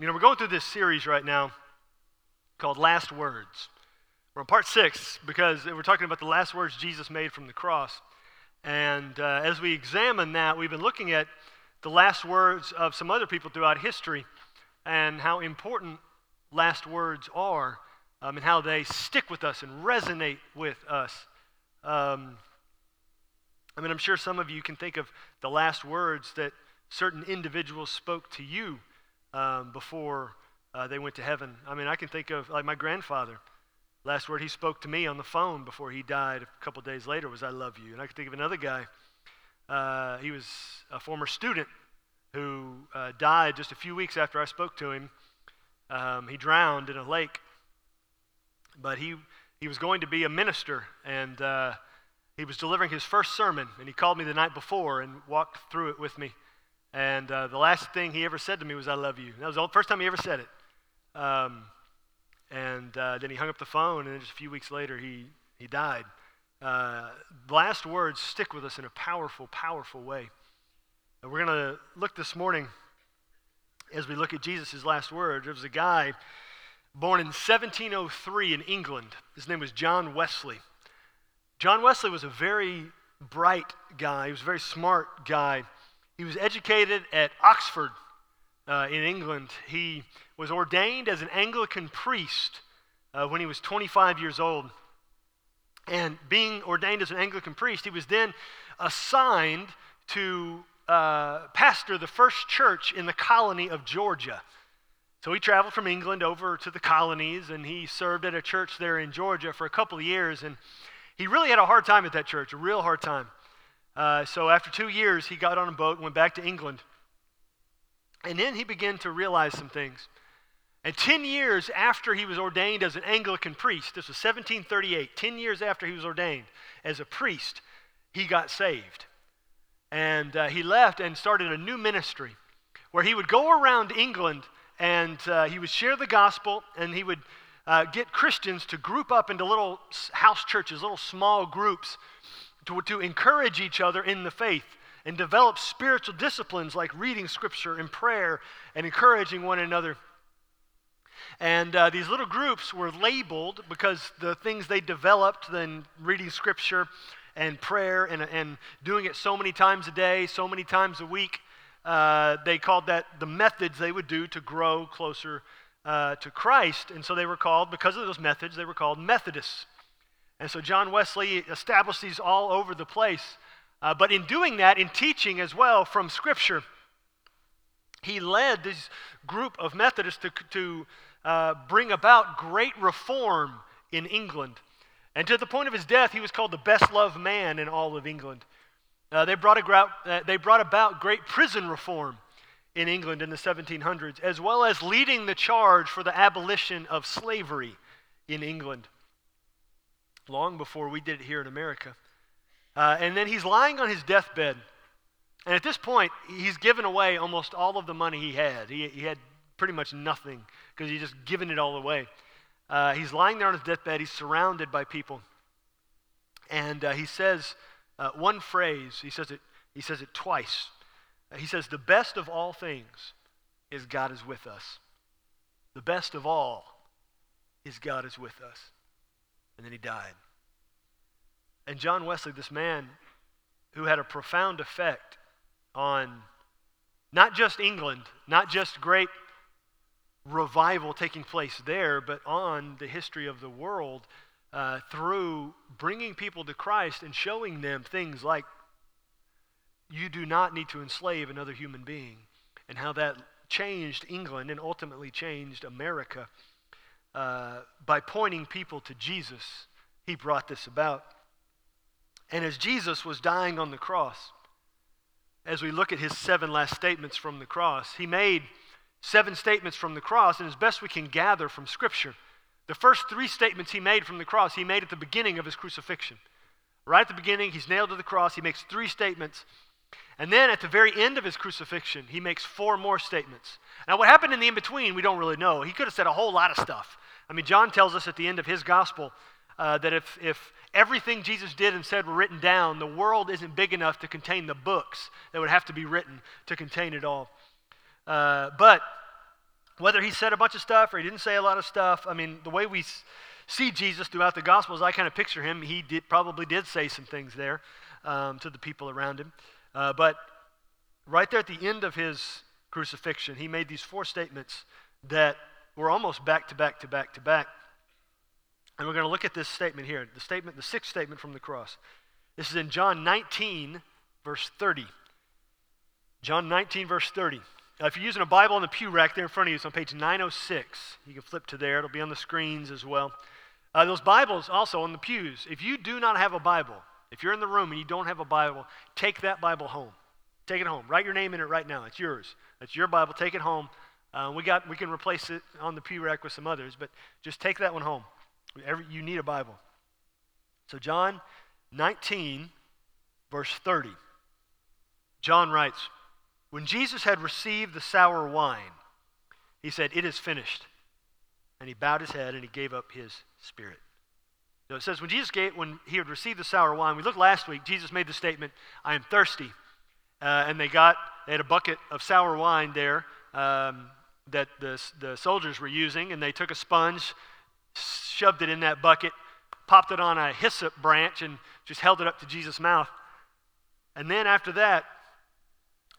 You know, we're going through this series right now called Last Words. We're on part six because we're talking about the last words Jesus made from the cross. And uh, as we examine that, we've been looking at the last words of some other people throughout history and how important last words are um, and how they stick with us and resonate with us. Um, I mean, I'm sure some of you can think of the last words that certain individuals spoke to you um, before uh, they went to heaven. I mean, I can think of like my grandfather. Last word he spoke to me on the phone before he died a couple days later was, I love you. And I can think of another guy. Uh, he was a former student who uh, died just a few weeks after I spoke to him. Um, he drowned in a lake. But he, he was going to be a minister, and uh, he was delivering his first sermon. And he called me the night before and walked through it with me. And uh, the last thing he ever said to me was, I love you. That was the first time he ever said it. Um, and uh, then he hung up the phone, and just a few weeks later, he, he died. Uh, last words stick with us in a powerful, powerful way. And we're going to look this morning as we look at Jesus' last words. There was a guy born in 1703 in England. His name was John Wesley. John Wesley was a very bright guy, he was a very smart guy. He was educated at Oxford uh, in England. He was ordained as an Anglican priest uh, when he was 25 years old. And being ordained as an Anglican priest, he was then assigned to uh, pastor the first church in the colony of Georgia. So he traveled from England over to the colonies and he served at a church there in Georgia for a couple of years. And he really had a hard time at that church, a real hard time. Uh, so after two years, he got on a boat and went back to England. And then he began to realize some things. And 10 years after he was ordained as an Anglican priest, this was 1738, 10 years after he was ordained as a priest, he got saved. And uh, he left and started a new ministry where he would go around England and uh, he would share the gospel and he would uh, get Christians to group up into little house churches, little small groups to, to encourage each other in the faith and develop spiritual disciplines like reading scripture and prayer and encouraging one another. And uh, these little groups were labeled because the things they developed, then reading scripture and prayer and, and doing it so many times a day, so many times a week, uh, they called that the methods they would do to grow closer uh, to Christ. And so they were called, because of those methods, they were called Methodists. And so John Wesley established these all over the place. Uh, but in doing that, in teaching as well from Scripture, he led this group of Methodists to, to uh, bring about great reform in England. And to the point of his death, he was called the best loved man in all of England. Uh, they, brought a, uh, they brought about great prison reform in England in the 1700s, as well as leading the charge for the abolition of slavery in England long before we did it here in America. Uh, and then he's lying on his deathbed. And at this point, he's given away almost all of the money he had. He, he had pretty much nothing because he's just given it all away. Uh, he's lying there on his deathbed. He's surrounded by people. And uh, he says uh, one phrase. He says it, he says it twice. Uh, he says, The best of all things is God is with us. The best of all is God is with us. And then he died. And John Wesley, this man who had a profound effect on not just England, not just great revival taking place there, but on the history of the world uh, through bringing people to Christ and showing them things like you do not need to enslave another human being, and how that changed England and ultimately changed America. Uh, by pointing people to Jesus, he brought this about. And as Jesus was dying on the cross, as we look at his seven last statements from the cross, he made seven statements from the cross, and as best we can gather from Scripture, the first three statements he made from the cross, he made at the beginning of his crucifixion. Right at the beginning, he's nailed to the cross, he makes three statements. And then at the very end of his crucifixion, he makes four more statements. Now, what happened in the in between, we don't really know. He could have said a whole lot of stuff. I mean, John tells us at the end of his gospel uh, that if, if everything Jesus did and said were written down, the world isn't big enough to contain the books that would have to be written to contain it all. Uh, but whether he said a bunch of stuff or he didn't say a lot of stuff, I mean, the way we see Jesus throughout the Gospels, I kind of picture him. He did, probably did say some things there um, to the people around him. Uh, but right there at the end of his crucifixion, he made these four statements that were almost back to back to back to back. And we're going to look at this statement here, the statement, the sixth statement from the cross. This is in John 19, verse 30. John 19, verse 30. Now, if you're using a Bible on the pew rack there in front of you, it's on page 906. You can flip to there, it'll be on the screens as well. Uh, those Bibles also on the pews. If you do not have a Bible, if you're in the room and you don't have a Bible, take that Bible home. Take it home. Write your name in it right now. It's yours. It's your Bible. Take it home. Uh, we, got, we can replace it on the pew rack with some others, but just take that one home. Every, you need a Bible. So, John 19, verse 30. John writes, When Jesus had received the sour wine, he said, It is finished. And he bowed his head and he gave up his spirit. So it says, when Jesus gave, when he had received the sour wine, we looked last week, Jesus made the statement, I am thirsty. Uh, and they got, they had a bucket of sour wine there um, that the, the soldiers were using, and they took a sponge, shoved it in that bucket, popped it on a hyssop branch, and just held it up to Jesus' mouth. And then after that,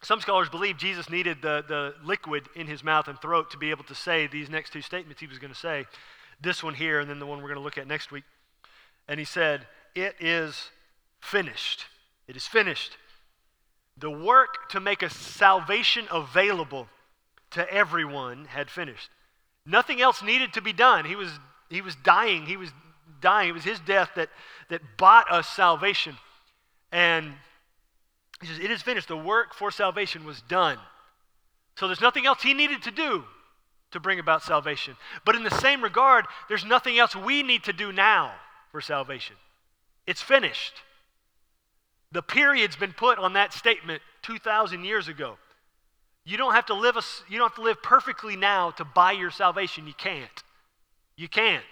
some scholars believe Jesus needed the, the liquid in his mouth and throat to be able to say these next two statements he was going to say. This one here, and then the one we're going to look at next week. And he said, It is finished. It is finished. The work to make a salvation available to everyone had finished. Nothing else needed to be done. He was, he was dying. He was dying. It was his death that, that bought us salvation. And he says, It is finished. The work for salvation was done. So there's nothing else he needed to do to bring about salvation. But in the same regard, there's nothing else we need to do now for salvation. It's finished. The period's been put on that statement 2,000 years ago. You don't have to live a, you don't have to live perfectly now to buy your salvation. You can't. You can't.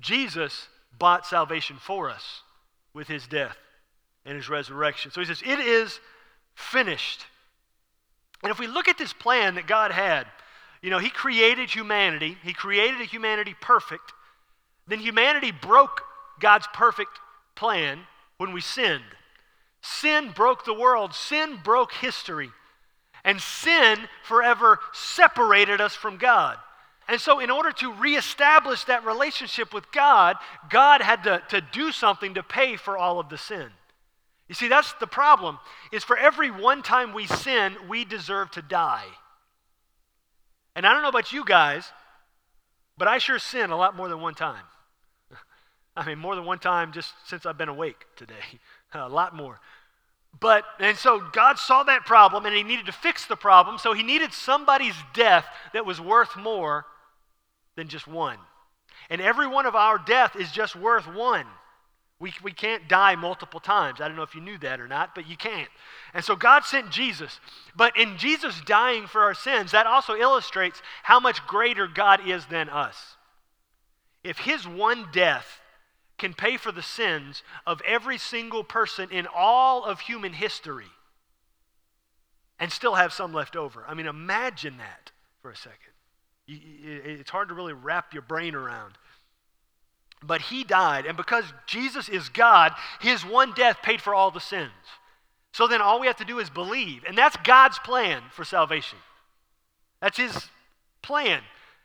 Jesus bought salvation for us with his death and his resurrection. So he says, It is finished. And if we look at this plan that God had, you know, he created humanity, he created a humanity perfect. Then humanity broke God's perfect plan when we sinned. Sin broke the world, sin broke history. And sin forever separated us from God. And so, in order to reestablish that relationship with God, God had to, to do something to pay for all of the sin. You see, that's the problem, is for every one time we sin, we deserve to die. And I don't know about you guys, but I sure sin a lot more than one time. I mean, more than one time just since I've been awake today. a lot more. But, and so God saw that problem and he needed to fix the problem, so he needed somebody's death that was worth more than just one. And every one of our death is just worth one. We, we can't die multiple times. I don't know if you knew that or not, but you can't. And so God sent Jesus. But in Jesus dying for our sins, that also illustrates how much greater God is than us. If his one death can pay for the sins of every single person in all of human history and still have some left over. I mean, imagine that for a second. It's hard to really wrap your brain around. But he died, and because Jesus is God, his one death paid for all the sins. So then all we have to do is believe. And that's God's plan for salvation. That's his plan.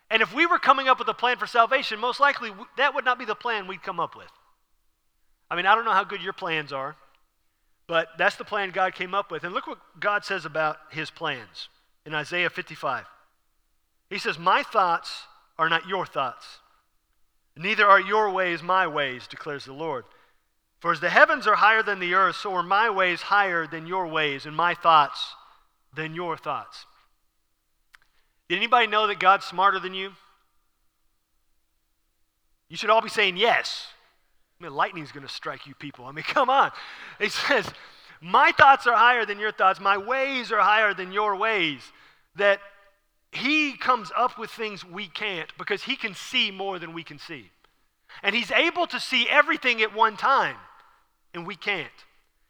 And if we were coming up with a plan for salvation, most likely that would not be the plan we'd come up with. I mean, I don't know how good your plans are, but that's the plan God came up with. And look what God says about his plans in Isaiah 55. He says, My thoughts are not your thoughts, neither are your ways my ways, declares the Lord. For as the heavens are higher than the earth, so are my ways higher than your ways, and my thoughts than your thoughts. Did anybody know that God's smarter than you? You should all be saying yes. I mean, lightning's going to strike you people. I mean, come on. He says, My thoughts are higher than your thoughts, my ways are higher than your ways. That he comes up with things we can't because he can see more than we can see. And he's able to see everything at one time, and we can't.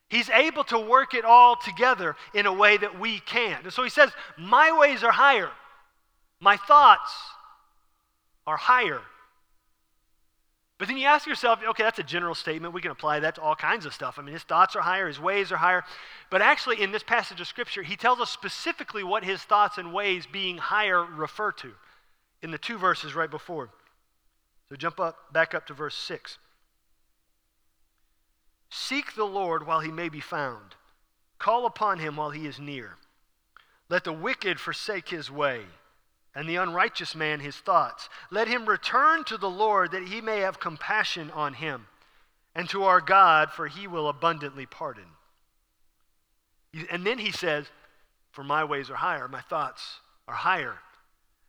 He's able to work it all together in a way that we can't. And so he says, My ways are higher. My thoughts are higher. But then you ask yourself, okay, that's a general statement. We can apply that to all kinds of stuff. I mean, his thoughts are higher, his ways are higher. But actually, in this passage of Scripture, he tells us specifically what his thoughts and ways being higher refer to in the two verses right before. So jump up, back up to verse 6. Seek the Lord while he may be found, call upon him while he is near. Let the wicked forsake his way and the unrighteous man his thoughts. Let him return to the Lord that he may have compassion on him, and to our God, for he will abundantly pardon. And then he says, For my ways are higher, my thoughts are higher.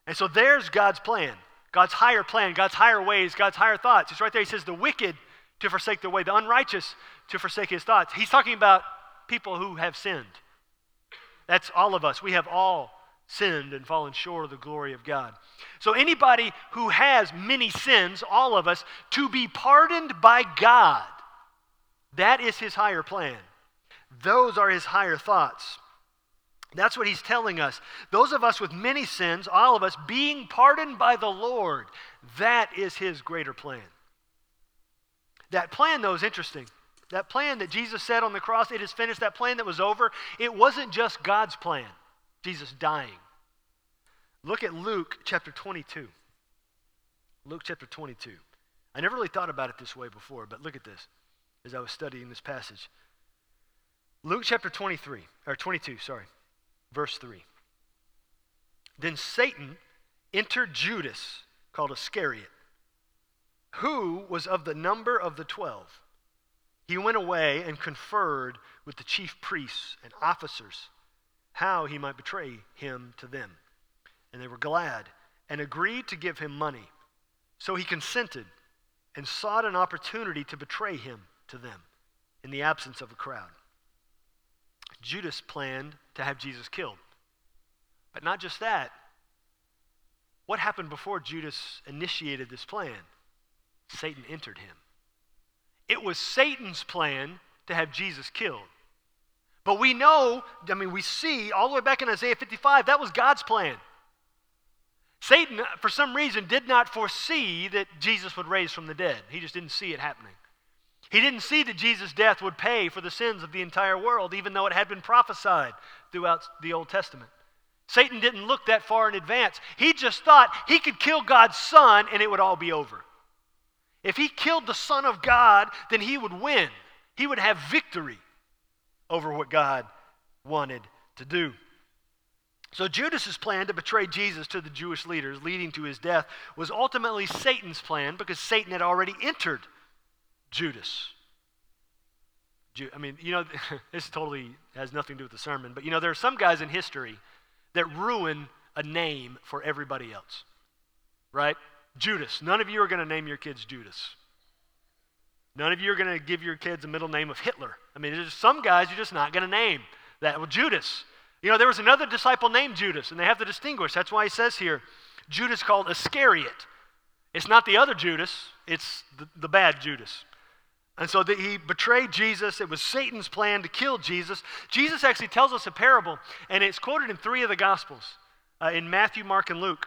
And so there's God's plan, God's higher plan, God's higher ways, God's higher thoughts. It's right there. He says, The wicked to forsake their way, the unrighteous to forsake his thoughts. He's talking about people who have sinned. That's all of us. We have all sinned and fallen short of the glory of God. So, anybody who has many sins, all of us, to be pardoned by God, that is his higher plan. Those are his higher thoughts. That's what he's telling us. Those of us with many sins, all of us, being pardoned by the Lord, that is his greater plan. That plan, though, is interesting. That plan that Jesus said on the cross, it is finished, that plan that was over, it wasn't just God's plan. Jesus dying. Look at Luke chapter 22. Luke chapter 22. I never really thought about it this way before, but look at this as I was studying this passage. Luke chapter 23, or 22, sorry, verse 3. Then Satan entered Judas, called Iscariot, who was of the number of the twelve. He went away and conferred with the chief priests and officers how he might betray him to them. And they were glad and agreed to give him money. So he consented and sought an opportunity to betray him to them in the absence of a crowd. Judas planned to have Jesus killed. But not just that. What happened before Judas initiated this plan? Satan entered him. It was Satan's plan to have Jesus killed. But we know, I mean, we see all the way back in Isaiah 55, that was God's plan. Satan, for some reason, did not foresee that Jesus would raise from the dead. He just didn't see it happening. He didn't see that Jesus' death would pay for the sins of the entire world, even though it had been prophesied throughout the Old Testament. Satan didn't look that far in advance. He just thought he could kill God's son and it would all be over. If he killed the Son of God, then he would win, he would have victory over what God wanted to do. So Judas's plan to betray Jesus to the Jewish leaders, leading to his death, was ultimately Satan's plan because Satan had already entered Judas. I mean, you know, this totally has nothing to do with the sermon, but you know, there are some guys in history that ruin a name for everybody else, right? Judas. None of you are going to name your kids Judas. None of you are going to give your kids a middle name of Hitler. I mean, there's some guys you're just not going to name that. Well, Judas. You know, there was another disciple named Judas, and they have to distinguish. That's why he says here, Judas called Iscariot. It's not the other Judas, it's the, the bad Judas. And so that he betrayed Jesus. It was Satan's plan to kill Jesus. Jesus actually tells us a parable, and it's quoted in three of the Gospels uh, in Matthew, Mark, and Luke.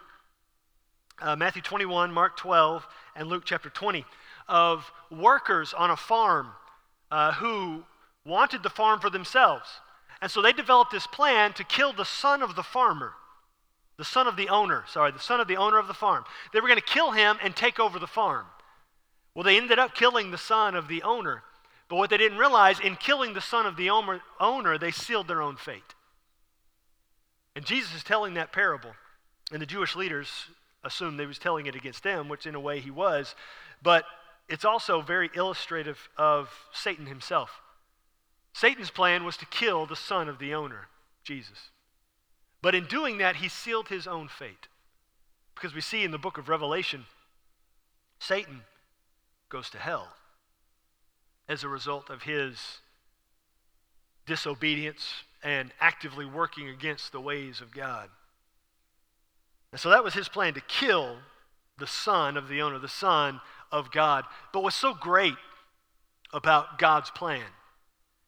Uh, Matthew 21, Mark 12, and Luke chapter 20 of workers on a farm uh, who wanted the farm for themselves. And so they developed this plan to kill the son of the farmer, the son of the owner, sorry, the son of the owner of the farm. They were going to kill him and take over the farm. Well, they ended up killing the son of the owner. But what they didn't realize, in killing the son of the owner, they sealed their own fate. And Jesus is telling that parable. And the Jewish leaders assumed they was telling it against them, which in a way he was. But it's also very illustrative of Satan himself. Satan's plan was to kill the son of the owner, Jesus. But in doing that, he sealed his own fate. Because we see in the book of Revelation, Satan goes to hell as a result of his disobedience and actively working against the ways of God. And so that was his plan to kill the son of the owner, the son of God. But what's so great about God's plan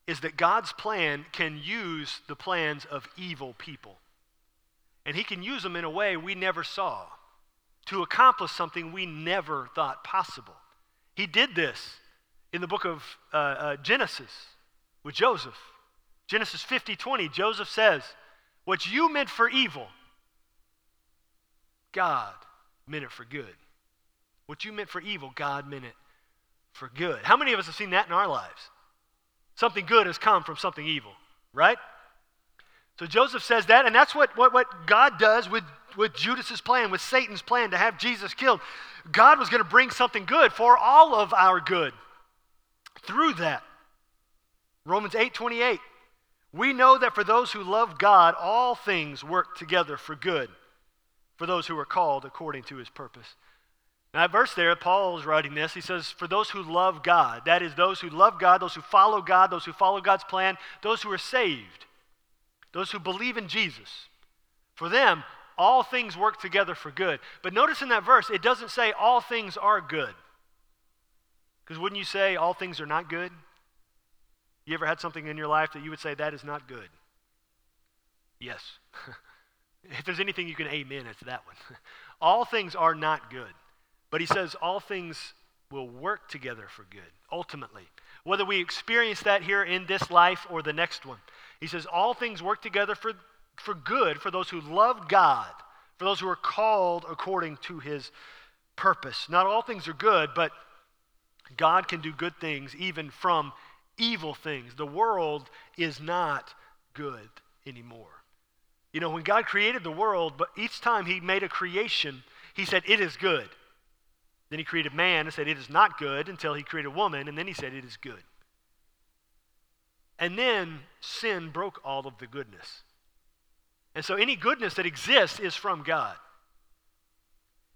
is that God's plan can use the plans of evil people. And He can use them in a way we never saw to accomplish something we never thought possible. He did this in the book of uh, uh, Genesis with Joseph. Genesis 50 20, Joseph says, What you meant for evil, God meant it for good. What you meant for evil, God meant it for good. How many of us have seen that in our lives? Something good has come from something evil, right? So Joseph says that, and that's what, what, what God does with, with Judas's plan, with Satan's plan to have Jesus killed. God was going to bring something good for all of our good through that. Romans 8 28. We know that for those who love God, all things work together for good, for those who are called according to his purpose. That verse there, Paul is writing this. He says, For those who love God, that is, those who love God, those who follow God, those who follow God's plan, those who are saved, those who believe in Jesus, for them, all things work together for good. But notice in that verse, it doesn't say all things are good. Because wouldn't you say all things are not good? You ever had something in your life that you would say that is not good? Yes. if there's anything you can amen, it's that one. all things are not good. But he says all things will work together for good, ultimately. Whether we experience that here in this life or the next one. He says all things work together for, for good for those who love God, for those who are called according to his purpose. Not all things are good, but God can do good things even from evil things. The world is not good anymore. You know, when God created the world, but each time he made a creation, he said, It is good. Then he created man and said, It is not good until he created woman, and then he said, It is good. And then sin broke all of the goodness. And so any goodness that exists is from God.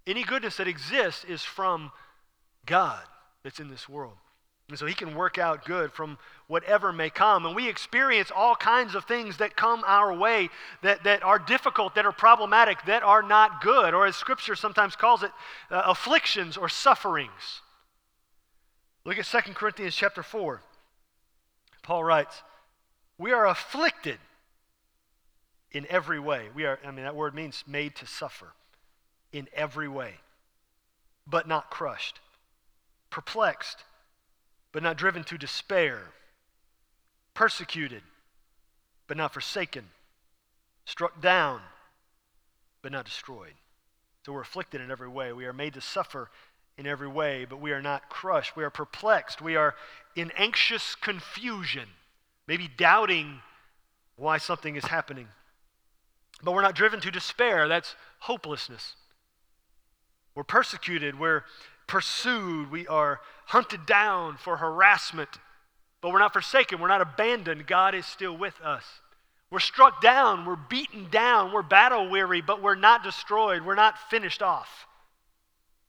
Any goodness that exists is from God that's in this world. And so he can work out good from whatever may come. And we experience all kinds of things that come our way that, that are difficult, that are problematic, that are not good, or as scripture sometimes calls it, uh, afflictions or sufferings. Look at 2 Corinthians chapter 4. Paul writes, We are afflicted in every way. We are, I mean, that word means made to suffer in every way, but not crushed perplexed, but not driven to despair, persecuted, but not forsaken, struck down, but not destroyed. So we're afflicted in every way. We are made to suffer in every way, but we are not crushed. We are perplexed. We are in anxious confusion, maybe doubting why something is happening. But we're not driven to despair. That's hopelessness. We're persecuted. We're pursued, we are hunted down for harassment, but we're not forsaken, we're not abandoned. God is still with us. We're struck down, we're beaten down, we're battle weary, but we're not destroyed, we're not finished off.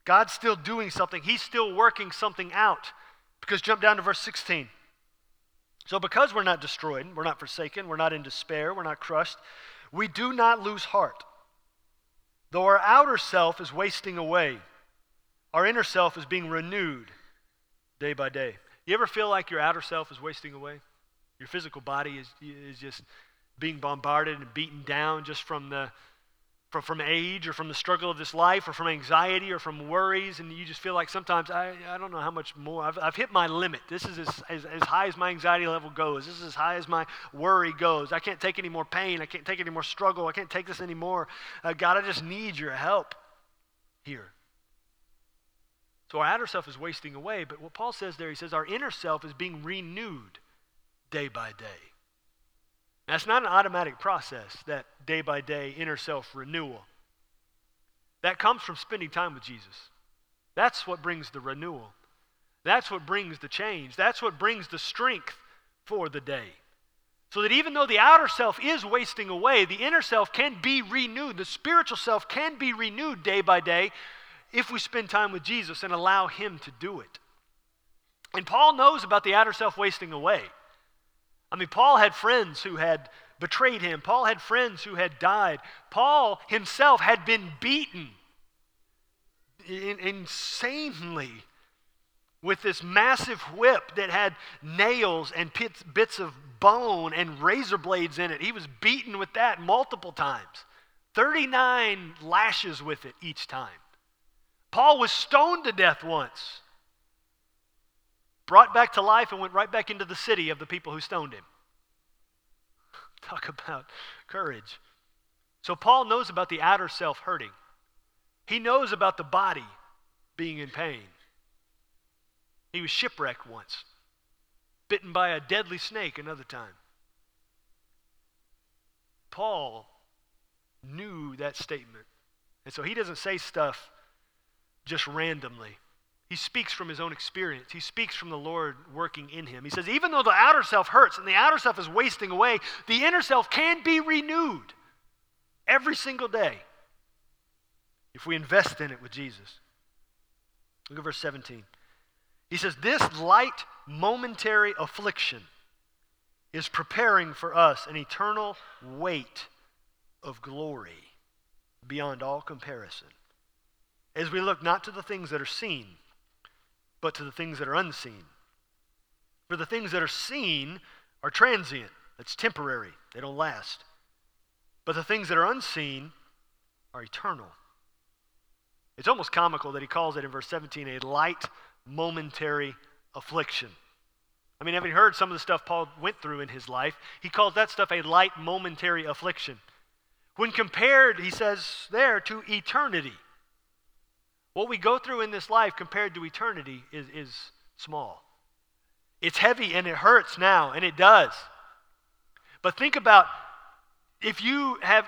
God's still doing something, He's still working something out. Because jump down to verse 16. So, because we're not destroyed, we're not forsaken, we're not in despair, we're not crushed, we do not lose heart. Though our outer self is wasting away, our inner self is being renewed day by day. You ever feel like your outer self is wasting away? Your physical body is, is just being bombarded and beaten down just from the from, from age or from the struggle of this life or from anxiety or from worries and you just feel like sometimes i, I don't know how much more i've, I've hit my limit. This is as, as, as high as my anxiety level goes. This is as high as my worry goes. I can't take any more pain. I can't take any more struggle. I can't take this anymore. Uh, god i just need your help here so our outer self is wasting away, but what Paul says there, he says our inner self is being renewed day by day. That's not an automatic process, that day by day inner self renewal. That comes from spending time with Jesus. That's what brings the renewal. That's what brings the change. That's what brings the strength for the day. So that even though the outer self is wasting away, the inner self can be renewed. The spiritual self can be renewed day by day if we spend time with Jesus and allow Him to do it. And Paul knows about the outer self wasting away. I mean, Paul had friends who had betrayed him, Paul had friends who had died. Paul himself had been beaten insanely with this massive whip that had nails and bits of bone and razor blades in it. He was beaten with that multiple times 39 lashes with it each time. Paul was stoned to death once, brought back to life, and went right back into the city of the people who stoned him. Talk about courage. So, Paul knows about the outer self hurting, he knows about the body being in pain. He was shipwrecked once, bitten by a deadly snake another time. Paul knew that statement. And so he doesn't say stuff just randomly. He speaks from his own experience. He speaks from the Lord working in him. He says, even though the outer self hurts and the outer self is wasting away, the inner self can be renewed every single day if we invest in it with Jesus. Look at verse 17. He says, This light momentary affliction is preparing for us an eternal weight of glory beyond all comparison. As we look not to the things that are seen, but to the things that are unseen. For the things that are seen are transient, that's temporary, they don't last. But the things that are unseen are eternal. It's almost comical that he calls it in verse 17 a light momentary affliction. I mean, having heard some of the stuff Paul went through in his life, he calls that stuff a light momentary affliction. When compared, he says there, to eternity, what we go through in this life compared to eternity is, is small. It's heavy and it hurts now, and it does. But think about if you have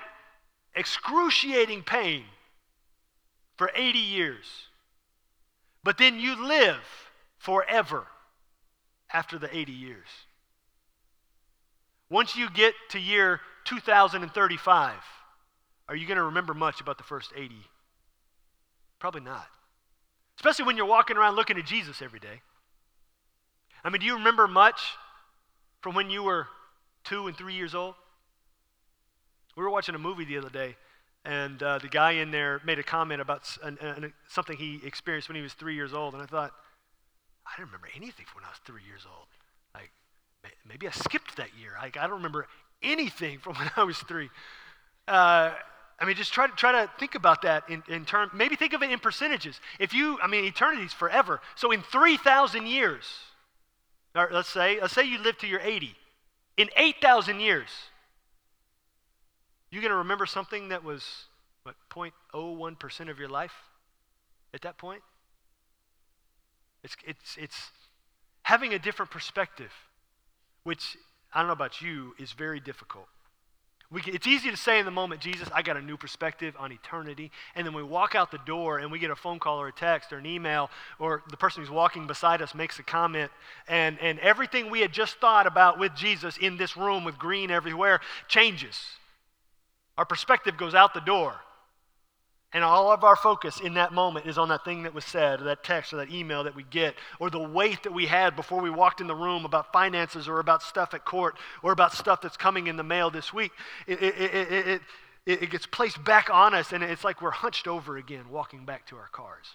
excruciating pain for 80 years, but then you live forever after the 80 years. Once you get to year 2035, are you going to remember much about the first 80? Probably not. Especially when you're walking around looking at Jesus every day. I mean, do you remember much from when you were two and three years old? We were watching a movie the other day, and uh, the guy in there made a comment about an, an, something he experienced when he was three years old, and I thought, I don't remember anything from when I was three years old. Like, maybe I skipped that year. Like, I don't remember anything from when I was three. Uh, I mean, just try to try to think about that in, in terms. Maybe think of it in percentages. If you, I mean, eternity is forever. So in three thousand years, or let's say, let's say you live to your eighty. In eight thousand years, you're going to remember something that was what 0.01 percent of your life at that point. It's, it's, it's having a different perspective, which I don't know about you, is very difficult. It's easy to say in the moment, Jesus, I got a new perspective on eternity. And then we walk out the door and we get a phone call or a text or an email, or the person who's walking beside us makes a comment. And, and everything we had just thought about with Jesus in this room with green everywhere changes. Our perspective goes out the door. And all of our focus in that moment is on that thing that was said, or that text, or that email that we get, or the weight that we had before we walked in the room about finances, or about stuff at court, or about stuff that's coming in the mail this week. It, it, it, it, gets placed back on us, and it's like we're hunched over again, walking back to our cars.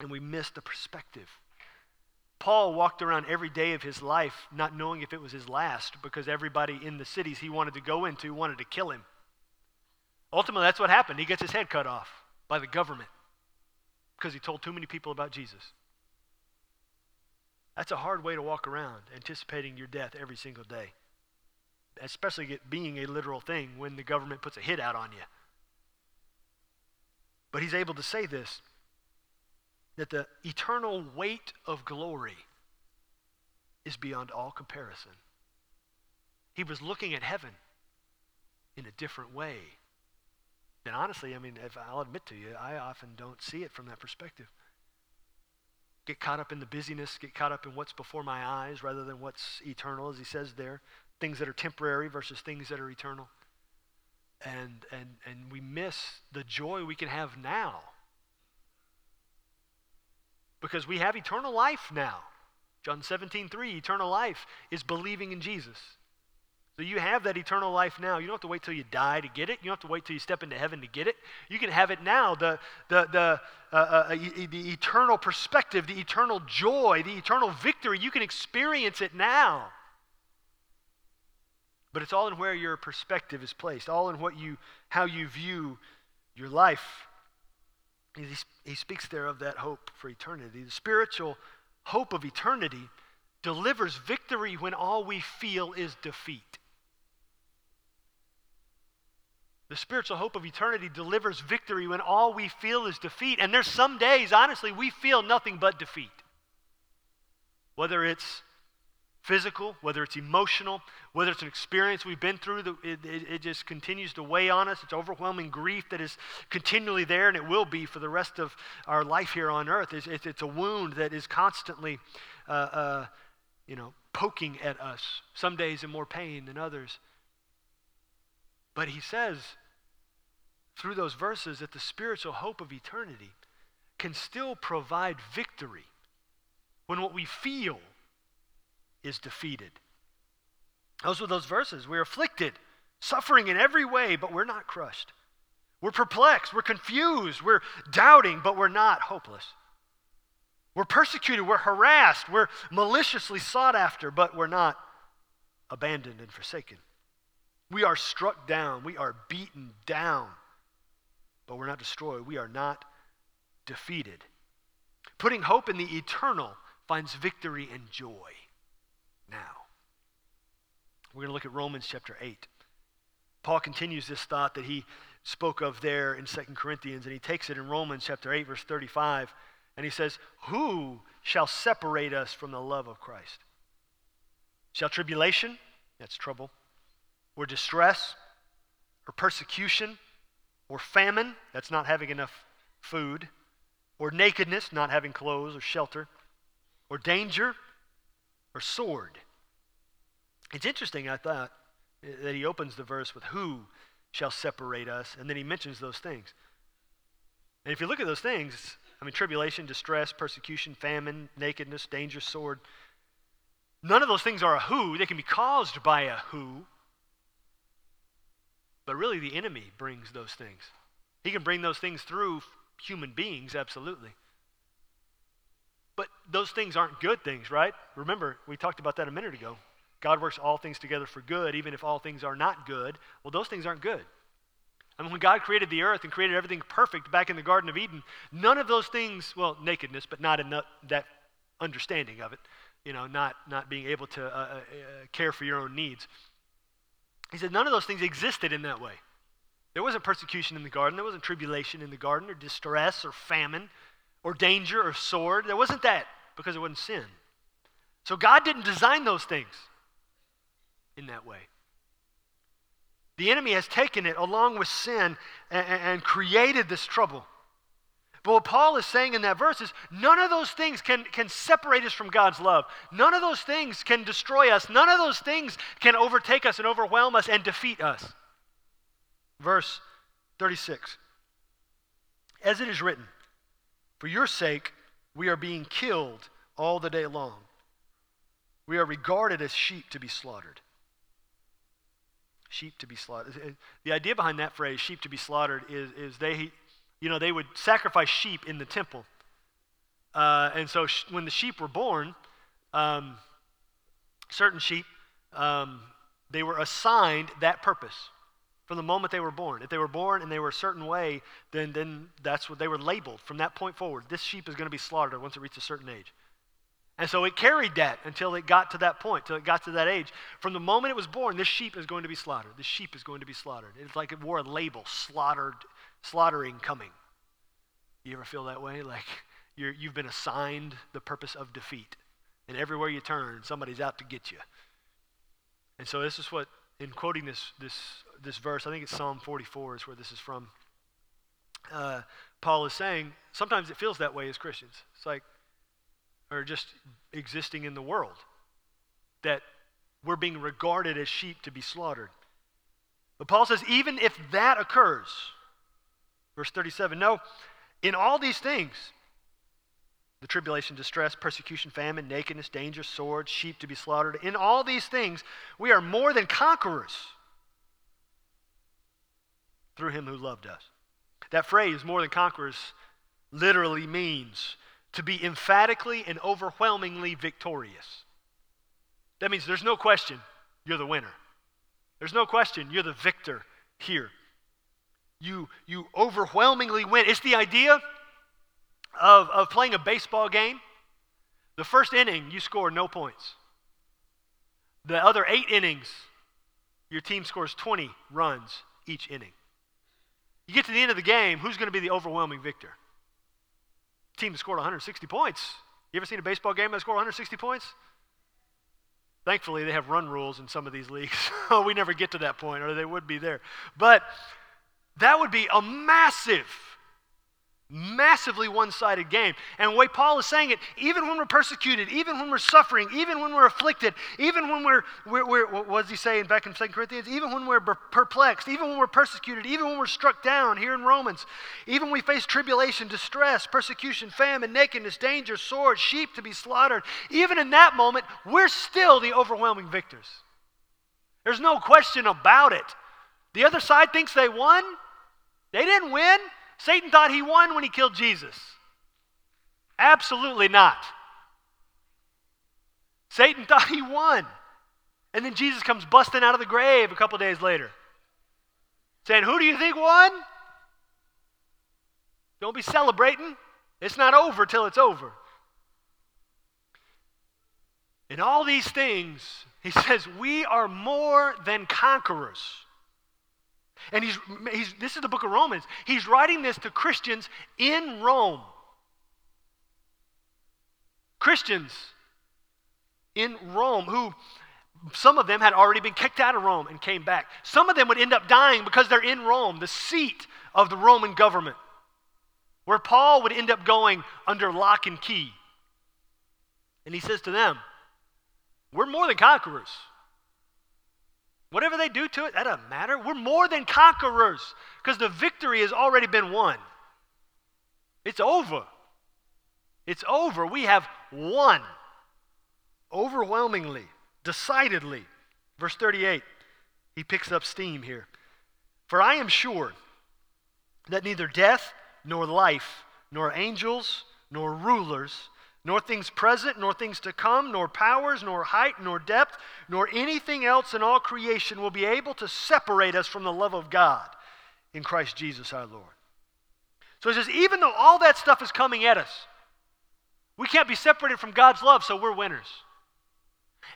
And we miss the perspective. Paul walked around every day of his life not knowing if it was his last because everybody in the cities he wanted to go into wanted to kill him. Ultimately, that's what happened. He gets his head cut off by the government because he told too many people about Jesus. That's a hard way to walk around anticipating your death every single day, especially being a literal thing when the government puts a hit out on you. But he's able to say this that the eternal weight of glory is beyond all comparison. He was looking at heaven in a different way and honestly, I mean, if I'll admit to you, I often don't see it from that perspective. Get caught up in the busyness, get caught up in what's before my eyes rather than what's eternal, as he says there. Things that are temporary versus things that are eternal. And, and, and we miss the joy we can have now. Because we have eternal life now. John 17, 3, eternal life is believing in Jesus. So you have that eternal life now. You don't have to wait till you die to get it. You don't have to wait till you step into heaven to get it. You can have it now. The, the, the, uh, uh, uh the eternal perspective, the eternal joy, the eternal victory, you can experience it now. but it's all in where your perspective is placed, all in what you, how you view your life. He, he speaks there of that hope for eternity. The spiritual hope of eternity delivers victory when all we feel is defeat. The spiritual hope of eternity delivers victory when all we feel is defeat. And there's some days, honestly, we feel nothing but defeat. Whether it's physical, whether it's emotional, whether it's an experience we've been through, it, it, it, just continues to weigh on us. It's overwhelming grief that is continually there, and it will be for the rest of our life here on earth. It's, it's, it's a wound that is constantly, uh, uh, you know, poking at us. Some days in more pain than others. But he says through those verses that the spiritual hope of eternity can still provide victory when what we feel is defeated. Those were those verses. We're afflicted, suffering in every way, but we're not crushed. We're perplexed, we're confused, we're doubting, but we're not hopeless. We're persecuted, we're harassed, we're maliciously sought after, but we're not abandoned and forsaken. We are struck down, we are beaten down, but we're not destroyed. We are not defeated. Putting hope in the eternal finds victory and joy now. We're going to look at Romans chapter 8. Paul continues this thought that he spoke of there in 2 Corinthians, and he takes it in Romans chapter 8, verse 35, and he says, Who shall separate us from the love of Christ? Shall tribulation, that's trouble, or distress, or persecution, or famine, that's not having enough food, or nakedness, not having clothes or shelter, or danger, or sword. It's interesting, I thought, that he opens the verse with who shall separate us, and then he mentions those things. And if you look at those things, I mean, tribulation, distress, persecution, famine, nakedness, danger, sword, none of those things are a who. They can be caused by a who. But really, the enemy brings those things. He can bring those things through human beings, absolutely. But those things aren't good things, right? Remember, we talked about that a minute ago. God works all things together for good, even if all things are not good. Well, those things aren't good. I mean, when God created the earth and created everything perfect back in the Garden of Eden, none of those things, well, nakedness, but not in the, that understanding of it, you know, not, not being able to uh, uh, uh care for your own needs. He said none of those things existed in that way. There wasn't persecution in the garden, there wasn't tribulation in the garden, or distress, or famine or danger or sword. There wasn't that because it wasn't sin. So God didn't design those things in that way. The enemy has taken it along with sin and, and created this trouble. But what Paul is saying in that verse is none of those things can, can separate us from God's love. None of those things can destroy us. None of those things can overtake us and overwhelm us and defeat us. Verse 36 As it is written, for your sake, we are being killed all the day long. We are regarded as sheep to be slaughtered. Sheep to be slaughtered. The idea behind that phrase, sheep to be slaughtered, is, is they, you know, they would sacrifice sheep in the temple. Uh, and so sh- when the sheep were born, um, certain sheep, um, they were assigned that purpose from the moment they were born. If they were born and they were a certain way, then, then that's what they were labeled from that point forward. This sheep is going to be slaughtered once it reaches a certain age. And so it carried that until it got to that point, until it got to that age. From the moment it was born, this sheep is going to be slaughtered. This sheep is going to be slaughtered. It's like it wore a label, slaughtered, slaughtering coming. You ever feel that way? Like you're you've been assigned the purpose of defeat. And everywhere you turn, somebody's out to get you. And so this is what in quoting this, this, this verse, I think it's Psalm 44 is where this is from. Uh, Paul is saying sometimes it feels that way as Christians. It's like, or just existing in the world, that we're being regarded as sheep to be slaughtered. But Paul says, even if that occurs, verse 37, no, in all these things, the tribulation, distress, persecution, famine, nakedness, danger, sword, sheep to be slaughtered. In all these things, we are more than conquerors through him who loved us. That phrase, more than conquerors, literally means to be emphatically and overwhelmingly victorious. That means there's no question you're the winner. There's no question, you're the victor here. You, you overwhelmingly win. It's the idea of, of playing a baseball game. The first inning, you score no points. The other eight innings, your team scores 20 runs each inning. You get to the end of the game, who's going to be the overwhelming victor? Team that scored 160 points. You ever seen a baseball game that scored 160 points? Thankfully, they have run rules in some of these leagues, we never get to that point, or they would be there. But that would be a massive massively one sided game. And the way Paul is saying it, even when we're persecuted, even when we're suffering, even when we're afflicted, even when we're, we're, we're what does he say back in 2 Corinthians? Even when we're perplexed, even when we're persecuted, even when we're struck down here in Romans, even when we face tribulation, distress, persecution, famine, nakedness, danger, sword, sheep to be slaughtered, even in that moment, we're still the overwhelming victors. There's no question about it. The other side thinks they won. They didn't win. Satan thought he won when he killed Jesus. Absolutely not. Satan thought he won. And then Jesus comes busting out of the grave a couple days later, saying, Who do you think won? Don't be celebrating. It's not over till it's over. In all these things, he says, we are more than conquerors. And he's, he's, this is the book of Romans. He's writing this to Christians in Rome. Christians in Rome who some of them had already been kicked out of Rome and came back. Some of them would end up dying because they're in Rome, the seat of the Roman government, where Paul would end up going under lock and key. And he says to them, We're more than conquerors. Whatever they do to it, that doesn't matter. We're more than conquerors because the victory has already been won. It's over. It's over. We have won overwhelmingly, decidedly. Verse 38, he picks up steam here. For I am sure that neither death, nor life, nor angels, nor rulers, nor things present, nor things to come, nor powers, nor height, nor depth, nor anything else in all creation will be able to separate us from the love of God in Christ Jesus our Lord. So he says, even though all that stuff is coming at us, we can't be separated from God's love, so we're winners.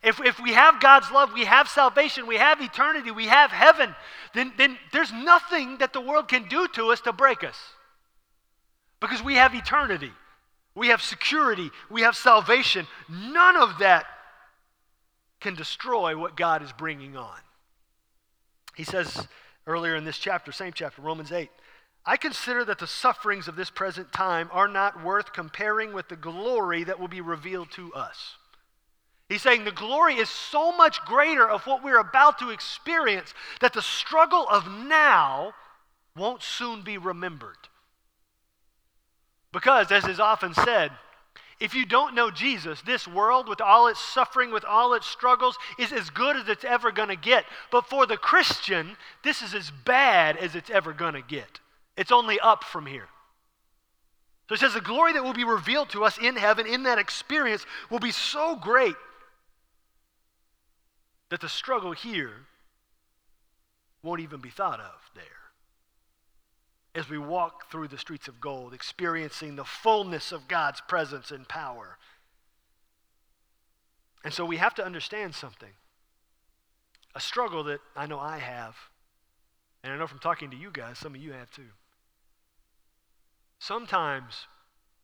If, if we have God's love, we have salvation, we have eternity, we have heaven, then, then there's nothing that the world can do to us to break us. Because we have eternity. We have security. We have salvation. None of that can destroy what God is bringing on. He says earlier in this chapter, same chapter, Romans 8, I consider that the sufferings of this present time are not worth comparing with the glory that will be revealed to us. He's saying the glory is so much greater of what we're about to experience that the struggle of now won't soon be remembered. Because, as is often said, if you don't know Jesus, this world, with all its suffering, with all its struggles, is as good as it's ever going to get. But for the Christian, this is as bad as it's ever going to get. It's only up from here. So it says the glory that will be revealed to us in heaven, in that experience, will be so great that the struggle here won't even be thought of there as we walk through the streets of gold, experiencing the fullness of God's presence and power. And so we have to understand something. A struggle that I know I have, and I know from talking to you guys, some of you have too. Sometimes,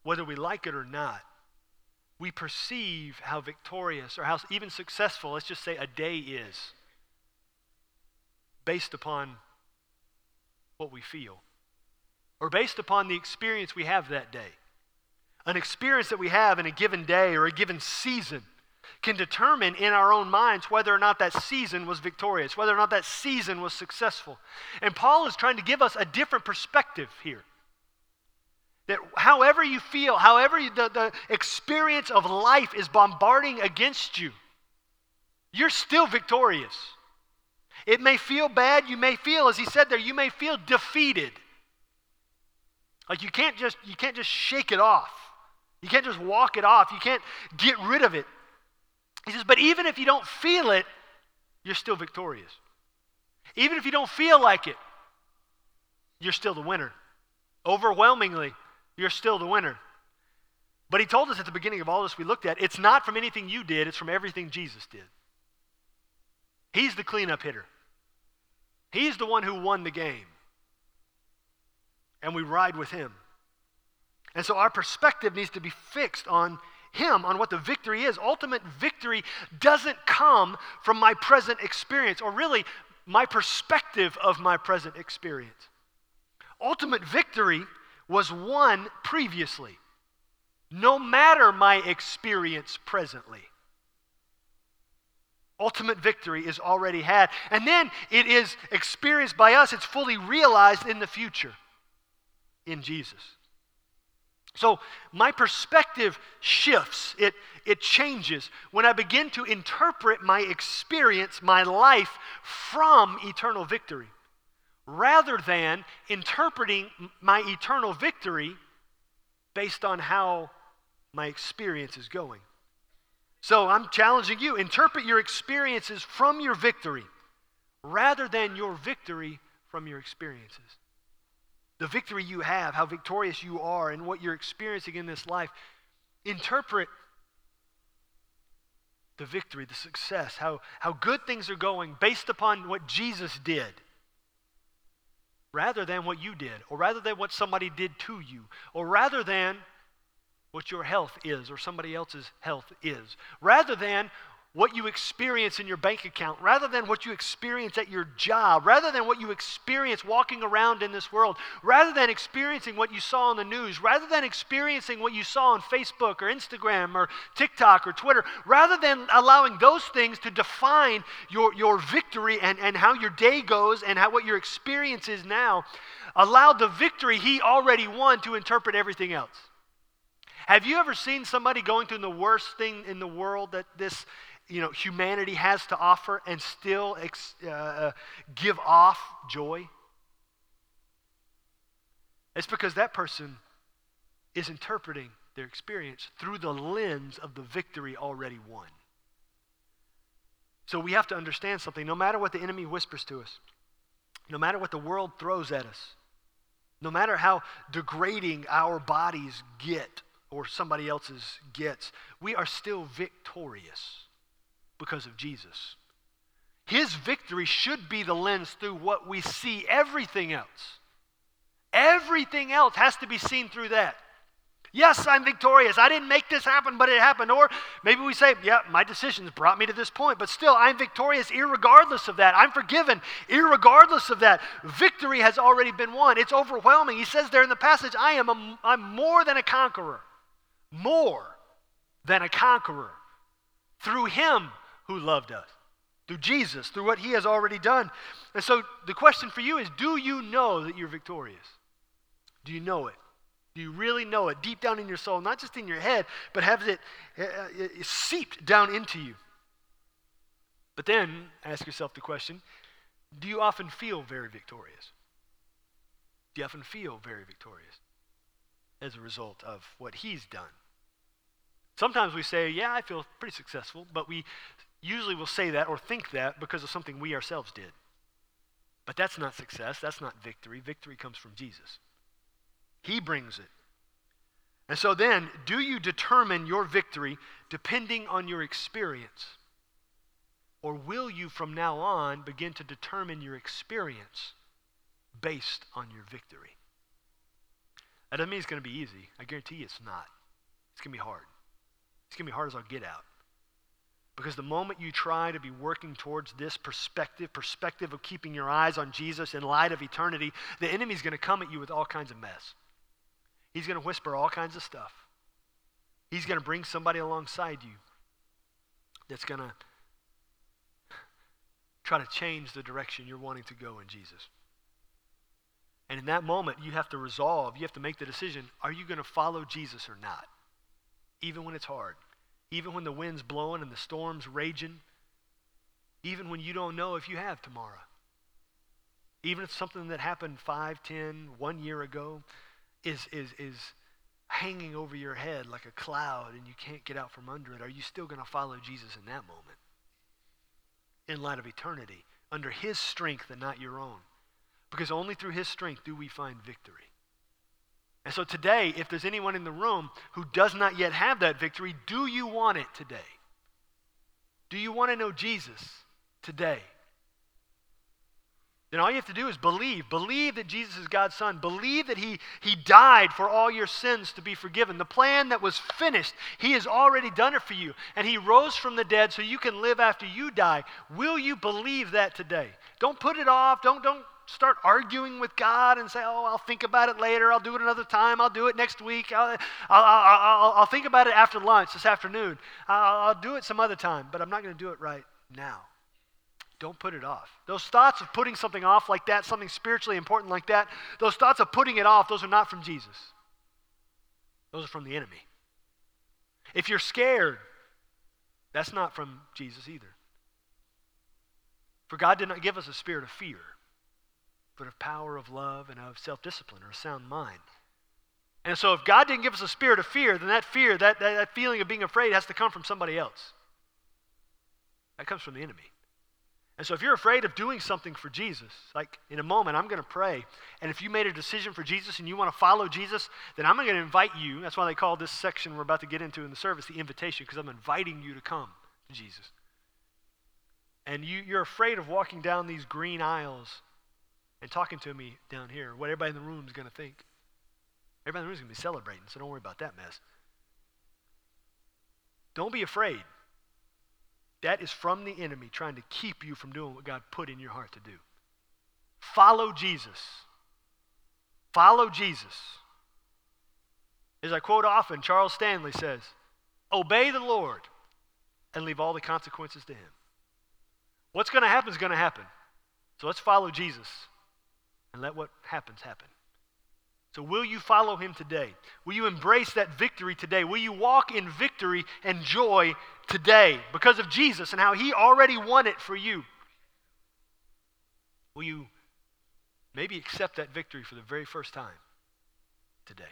whether we like it or not, we perceive how victorious or how even successful, let's just say, a day is based upon what we feel or based upon the experience we have that day. An experience that we have in a given day or a given season can determine in our own minds whether or not that season was victorious, whether or not that season was successful. And Paul is trying to give us a different perspective here. That however you feel, however the, the experience of life is bombarding against you, you're still victorious. It may feel bad, you may feel, as he said there, you may feel defeated. Like you can't just you can't just shake it off. You can't just walk it off. You can't get rid of it. He says, but even if you don't feel it, you're still victorious. Even if you don't feel like it, you're still the winner. Overwhelmingly, you're still the winner. But he told us at the beginning of all this we looked at, it's not from anything you did, it's from everything Jesus did. He's the cleanup hitter. He's the one who won the game. And we ride with him. And so our perspective needs to be fixed on him, on what the victory is. Ultimate victory doesn't come from my present experience, or really my perspective of my present experience. Ultimate victory was won previously, no matter my experience presently. Ultimate victory is already had. And then it is experienced by us, it's fully realized in the future in Jesus. So my perspective shifts, it, it changes when I begin to interpret my experience, my life, from eternal victory, rather than interpreting my eternal victory based on how my experience is going. So I'm challenging you interpret your experiences from your victory rather than your victory from your experiences the victory you have, how victorious you are, and what you're experiencing in this life. Interpret the victory, the success, how, how good things are going based upon what Jesus did rather than what you did, or rather than what somebody did to you, or rather than what your health is or somebody else's health is, rather than what you experience in your bank account, rather than what you experience at your job, rather than what you experience walking around in this world, rather than experiencing what you saw on the news, rather than experiencing what you saw on Facebook or Instagram or TikTok or Twitter, rather than allowing those things to define your, your victory and, and how your day goes and how, what your experience is now, allow the victory he already won to interpret everything else. Have you ever seen somebody going through the worst thing in the world that this you know, humanity has to offer and still ex, uh, uh, give off joy? It's because that person is interpreting their experience through the lens of the victory already won. So we have to understand something. No matter what the enemy whispers to us, no matter what the world throws at us, no matter how degrading our bodies get or somebody else's gets, we are still victorious because of Jesus. His victory should be the lens through what we see everything else. Everything else has to be seen through that. Yes, I'm victorious. I didn't make this happen, but it happened. Or maybe we say, yeah, my decisions brought me to this point, but still, I'm victorious regardless of that. I'm forgiven regardless of that. Victory has already been won. It's overwhelming. He says there in the passage, I am a, I'm more than a conqueror. More than a conqueror. Through him who loved us, through Jesus, through what he has already done. And so the question for you is do you know that you're victorious? Do you know it? Do you really know it deep down in your soul, not just in your head, but have it, uh, uh seeped down into you? But then ask yourself the question do you often feel very victorious? Do you often feel very victorious as a result of what he's done? Sometimes we say, Yeah, I feel pretty successful, but we usually will say that or think that because of something we ourselves did. But that's not success. That's not victory. Victory comes from Jesus. He brings it. And so then, do you determine your victory depending on your experience? Or will you from now on begin to determine your experience based on your victory? That doesn't mean it's going to be easy. I guarantee you it's not. It's going to be hard. It's going to be hard as I'll get out. Because the moment you try to be working towards this perspective, perspective of keeping your eyes on Jesus in light of eternity, the enemy's going to come at you with all kinds of mess. He's going to whisper all kinds of stuff. He's going to bring somebody alongside you that's going to try to change the direction you're wanting to go in Jesus. And in that moment, you have to resolve, you have to make the decision are you going to follow Jesus or not? Even when it's hard even when the wind's blowing and the storm's raging, even when you don't know if you have tomorrow. Even if something that happened five, ten, one year ago is, is, is hanging over your head like a cloud and you can't get out from under it, are you still going to follow Jesus in that moment? In light of eternity, under His strength and not your own. Because only through His strength do we find victory. And so today, if there's anyone in the room who does not yet have that victory, do you want it today? Do you want to know Jesus today? Then all you have to do is believe. Believe that Jesus is God's Son. Believe that he, he died for all your sins to be forgiven. The plan that was finished, He has already done it for you. And He rose from the dead so you can live after you die. Will you believe that today? Don't put it off. Don't, don't start arguing with God and say, oh, I'll think about it later. I'll do it another time. I'll do it next week. I'll, I'll, I'll, I'll think about it after lunch this afternoon. I'll, I'll do it some other time, but I'm not going to do it right now. Don't put it off. Those thoughts of putting something off like that, something spiritually important like that, those thoughts of putting it off, those are not from Jesus. Those are from the enemy. If you're scared, that's not from Jesus either. For God did not give us a spirit of fear but of power, of love, and of self discipline or a sound mind. And so, if God didn't give us a spirit of fear, then that fear, that, that, that feeling of being afraid, has to come from somebody else. That comes from the enemy. And so, if you're afraid of doing something for Jesus, like in a moment, I'm going to pray. And if you made a decision for Jesus and you want to follow Jesus, then I'm going to invite you. That's why they call this section we're about to get into in the service the invitation, because I'm inviting you to come to Jesus. And you, you're afraid of walking down these green aisles and talking to me down here, what everybody in the room is going to think. Everybody in the room is going to be celebrating, so don't worry about that mess. Don't be afraid. That is from the enemy trying to keep you from doing what God put in your heart to do. Follow Jesus. Follow Jesus. As I quote often, Charles Stanley says, Obey the Lord and leave all the consequences to Him. What's going to happen is going to happen. So let's follow Jesus and let what happens happen. So, will you follow him today? Will you embrace that victory today? Will you walk in victory and joy today because of Jesus and how he already won it for you? Will you maybe accept that victory for the very first time today?